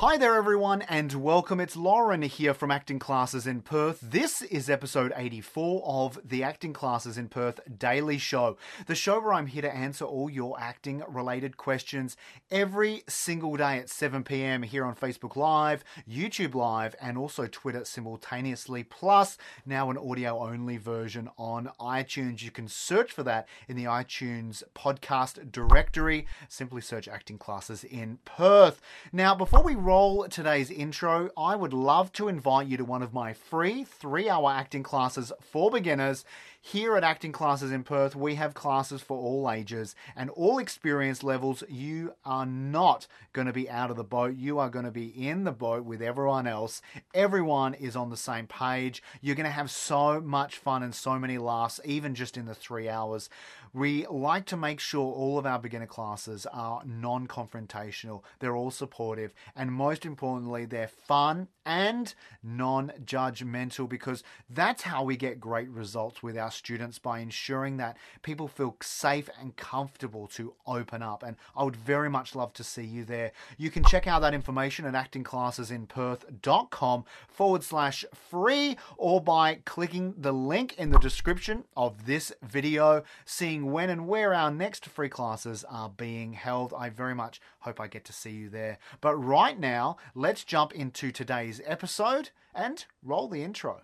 Hi there, everyone, and welcome. It's Lauren here from Acting Classes in Perth. This is episode 84 of the Acting Classes in Perth Daily Show, the show where I'm here to answer all your acting related questions every single day at 7 p.m. here on Facebook Live, YouTube Live, and also Twitter simultaneously, plus now an audio only version on iTunes. You can search for that in the iTunes podcast directory. Simply search Acting Classes in Perth. Now, before we roll today's intro, I would love to invite you to one of my free three hour acting classes for beginners. Here at Acting Classes in Perth, we have classes for all ages and all experience levels. You are not going to be out of the boat. You are going to be in the boat with everyone else. Everyone is on the same page. You're going to have so much fun and so many laughs, even just in the three hours. We like to make sure all of our beginner classes are non confrontational, they're all supportive, and most importantly, they're fun and non judgmental because that's how we get great results with our students by ensuring that people feel safe and comfortable to open up. And I would very much love to see you there. You can check out that information at actingclassesinperth.com forward slash free or by clicking the link in the description of this video, seeing when and where our next free classes are being held. I very much hope I get to see you there. But right now, let's jump into today's episode and roll the intro.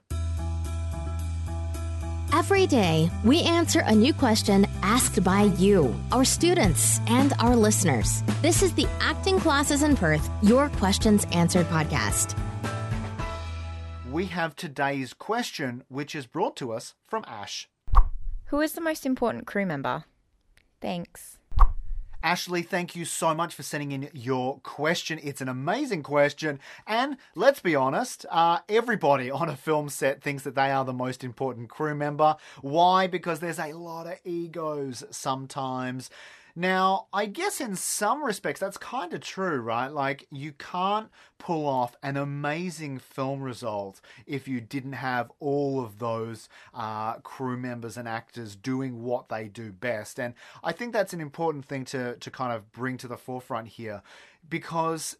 Every day, we answer a new question asked by you, our students, and our listeners. This is the Acting Classes in Perth Your Questions Answered podcast. We have today's question, which is brought to us from Ash. Who is the most important crew member? Thanks. Ashley, thank you so much for sending in your question. It's an amazing question. And let's be honest, uh, everybody on a film set thinks that they are the most important crew member. Why? Because there's a lot of egos sometimes. Now, I guess in some respects that's kind of true, right? Like, you can't pull off an amazing film result if you didn't have all of those uh, crew members and actors doing what they do best. And I think that's an important thing to, to kind of bring to the forefront here because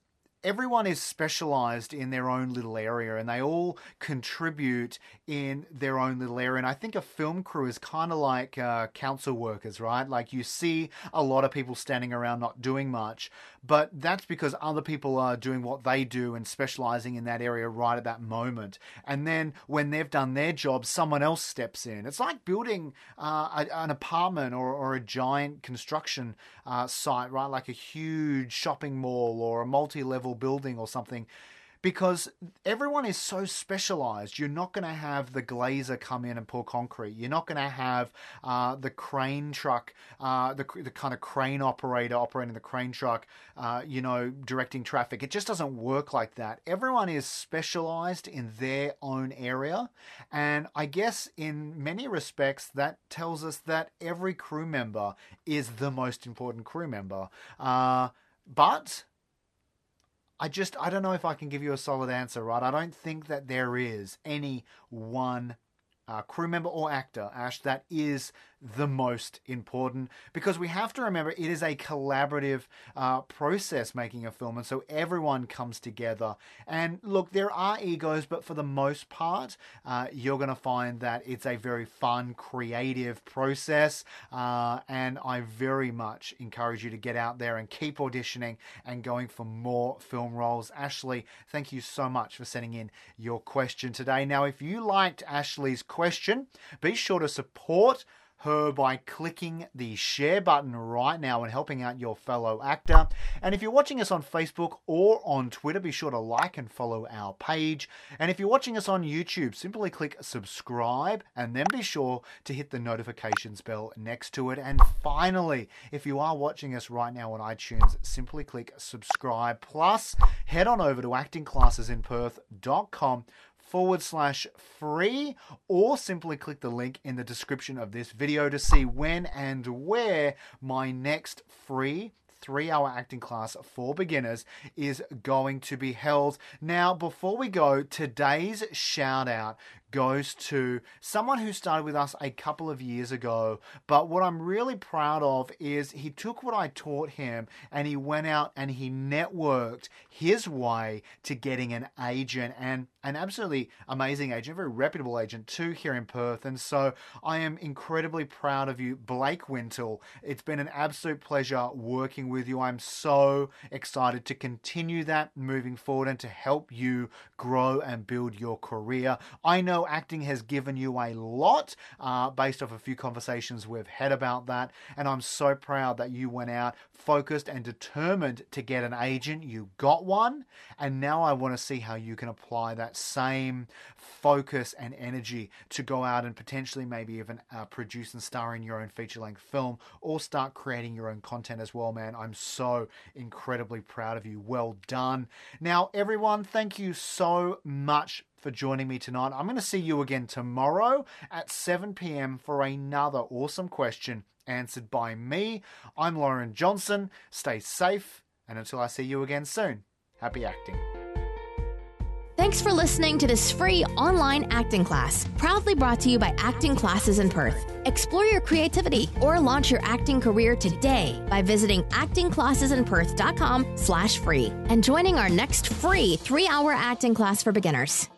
everyone is specialized in their own little area and they all contribute in their own little area. And I think a film crew is kind of like uh, council workers, right? Like you see a lot of people standing around not doing much, but that's because other people are doing what they do and specializing in that area right at that moment. And then when they've done their job, someone else steps in. It's like building uh, a, an apartment or, or, a giant construction uh, site, right? Like a huge shopping mall or a multi level building or something because everyone is so specialized. You're not going to have the glazer come in and pour concrete. You're not going to have uh, the crane truck, uh, the, the kind of crane operator operating the crane truck, uh, you know, directing traffic. It just doesn't work like that. Everyone is specialized in their own area. And I guess in many respects, that tells us that every crew member is the most important crew member. Uh, but I just I don't know if I can give you a solid answer, right? I don't think that there is any one uh, crew member or actor, Ash, that is the most important because we have to remember it is a collaborative uh, process making a film, and so everyone comes together. And look, there are egos, but for the most part, uh, you're going to find that it's a very fun, creative process. Uh, and I very much encourage you to get out there and keep auditioning and going for more film roles. Ashley, thank you so much for sending in your question today. Now, if you liked Ashley's question, be sure to support her by clicking the share button right now and helping out your fellow actor. And if you're watching us on Facebook or on Twitter, be sure to like and follow our page. And if you're watching us on YouTube, simply click subscribe and then be sure to hit the notifications bell next to it. And finally, if you are watching us right now on iTunes, simply click subscribe. Plus, head on over to actingclassesinperth.com forward slash free, or simply click the link in the description of this video to see when and where my next free three hour acting class for beginners is going to be held. Now, before we go, today's shout out goes to someone who started with us a couple of years ago. But what I'm really proud of is he took what I taught him and he went out and he networked his way to getting an agent and an absolutely amazing agent, a very reputable agent too here in Perth. And so I am incredibly proud of you, Blake Wintle. It's been an absolute pleasure working with you. I'm so excited to continue that moving forward and to help you grow and build your career. I know acting has given you a lot uh, based off a few conversations we've had about that. And I'm so proud that you went out focused and determined to get an agent. You got one. And now I want to see how you can apply that same focus and energy to go out and potentially maybe even uh, produce and star in your own feature length film or start creating your own content as well, man. I'm so incredibly proud of you. Well done. Now, everyone, thank you so much for joining me tonight. I'm going to see you again tomorrow at 7 p.m. for another awesome question answered by me. I'm Lauren Johnson. Stay safe, and until I see you again soon, happy acting. Thanks for listening to this free online acting class, proudly brought to you by Acting Classes in Perth. Explore your creativity or launch your acting career today by visiting actingclassesinperth.com slash free and joining our next free three-hour acting class for beginners.